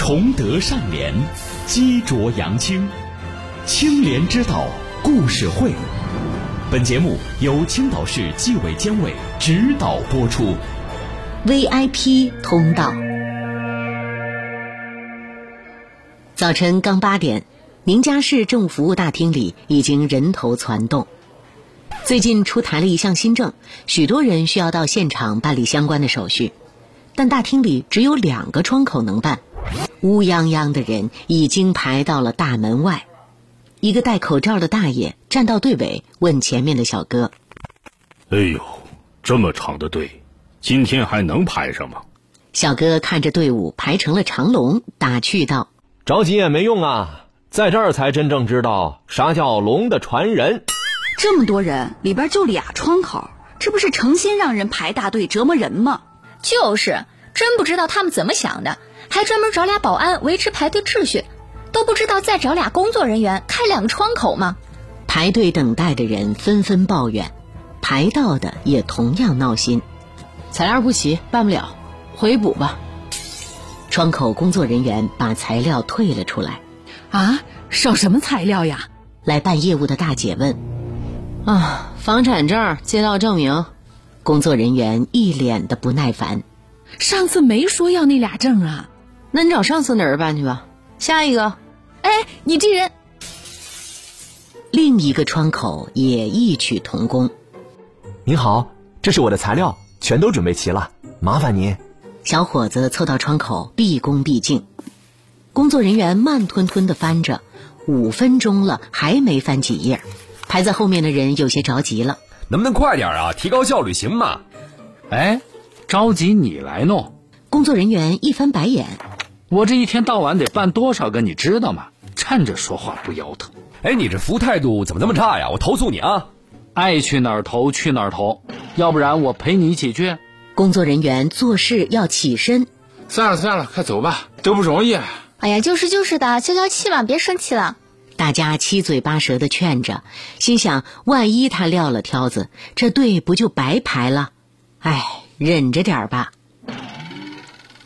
崇德善廉，积浊扬清，清廉之道故事会。本节目由青岛市纪委监委指导播出。VIP 通道。早晨刚八点，宁家市政务服务大厅里已经人头攒动。最近出台了一项新政，许多人需要到现场办理相关的手续，但大厅里只有两个窗口能办，乌泱泱的人已经排到了大门外。一个戴口罩的大爷站到队尾，问前面的小哥：“哎呦，这么长的队，今天还能排上吗？”小哥看着队伍排成了长龙，打趣道：“着急也没用啊，在这儿才真正知道啥叫龙的传人。”这么多人，里边就俩窗口，这不是成心让人排大队折磨人吗？就是，真不知道他们怎么想的，还专门找俩保安维持排队秩序，都不知道再找俩工作人员开两个窗口吗？排队等待的人纷纷抱怨，排到的也同样闹心，材料不齐，办不了，回补吧。窗口工作人员把材料退了出来。啊，少什么材料呀？来办业务的大姐问。啊，房产证、街道证明，工作人员一脸的不耐烦。上次没说要那俩证啊？那你找上次那人办去吧。下一个，哎，你这人。另一个窗口也异曲同工。您好，这是我的材料，全都准备齐了，麻烦您。小伙子凑到窗口，毕恭毕敬。工作人员慢吞吞的翻着，五分钟了还没翻几页。排在后面的人有些着急了，能不能快点啊？提高效率行吗？哎，着急你来弄。工作人员一翻白眼，我这一天到晚得办多少个，你知道吗？站着说话不腰疼。哎，你这服务态度怎么那么差呀？我投诉你啊！爱去哪儿投去哪儿投，要不然我陪你一起去。工作人员做事要起身。算了算了，快走吧，都不容易。哎呀，就是就是的，消消气嘛，别生气了。大家七嘴八舌的劝着，心想：万一他撂了挑子，这队不就白排了？哎，忍着点吧。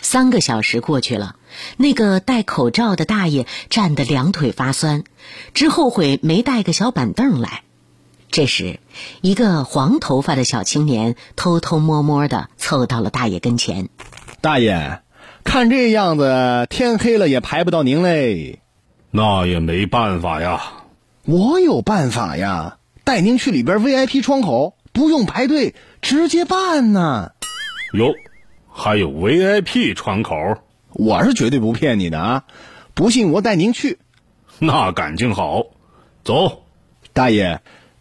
三个小时过去了，那个戴口罩的大爷站得两腿发酸，直后悔没带个小板凳来。这时，一个黄头发的小青年偷偷摸摸的凑到了大爷跟前：“大爷，看这样子，天黑了也排不到您嘞。”那也没办法呀，我有办法呀，带您去里边 VIP 窗口，不用排队，直接办呢。哟，还有 VIP 窗口，我是绝对不骗你的啊！不信我带您去。那感情好，走，大爷，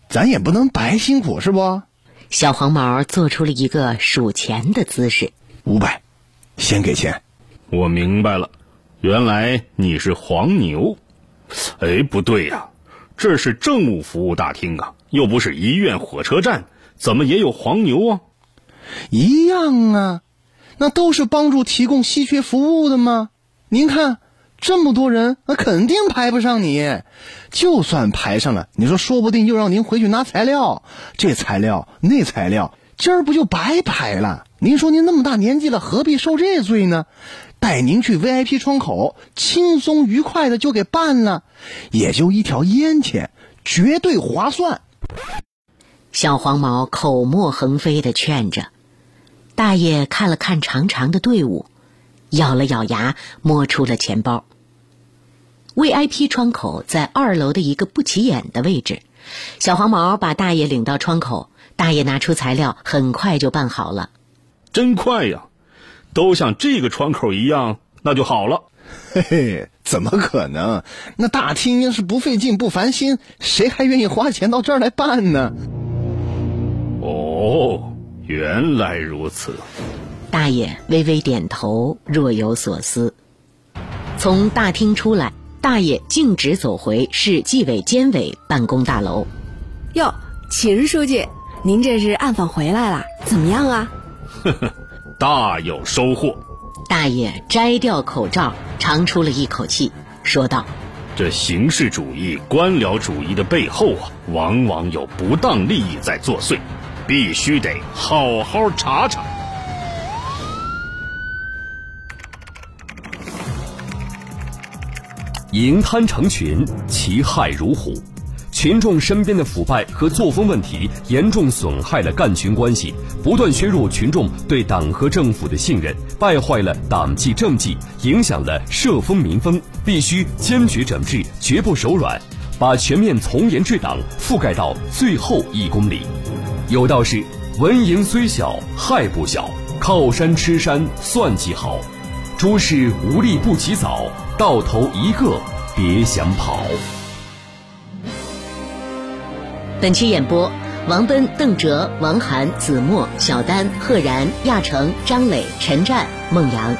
咱也不能白辛苦是不？小黄毛做出了一个数钱的姿势，五百，先给钱。我明白了，原来你是黄牛。哎，不对呀，这是政务服务大厅啊，又不是医院、火车站，怎么也有黄牛啊？一样啊，那都是帮助提供稀缺服务的吗？您看，这么多人，那肯定排不上你。就算排上了，你说说不定又让您回去拿材料，这材料那材料，今儿不就白排了？您说您那么大年纪了，何必受这罪呢？带您去 VIP 窗口，轻松愉快的就给办了，也就一条烟钱，绝对划算。小黄毛口沫横飞的劝着，大爷看了看长长的队伍，咬了咬牙，摸出了钱包。VIP 窗口在二楼的一个不起眼的位置，小黄毛把大爷领到窗口，大爷拿出材料，很快就办好了，真快呀！都像这个窗口一样，那就好了。嘿嘿，怎么可能？那大厅要是不费劲不烦心，谁还愿意花钱到这儿来办呢？哦，原来如此。大爷微微点头，若有所思。从大厅出来，大爷径直走回市纪委监委办公大楼。哟，秦书记，您这是暗访回来了？怎么样啊？呵呵。大有收获。大爷摘掉口罩，长出了一口气，说道：“这形式主义、官僚主义的背后啊，往往有不当利益在作祟，必须得好好查查。”淫贪成群，其害如虎。群众身边的腐败和作风问题，严重损害了干群关系，不断削弱群众对党和政府的信任，败坏了党纪政纪，影响了社风民风。必须坚决整治，绝不手软，把全面从严治党覆盖到最后一公里。有道是：蚊蝇虽小，害不小；靠山吃山，算计好。诸事无利不起早，到头一个别想跑。本期演播：王奔、邓哲、王涵、子墨、小丹、贺然、亚成、张磊、陈战、孟阳。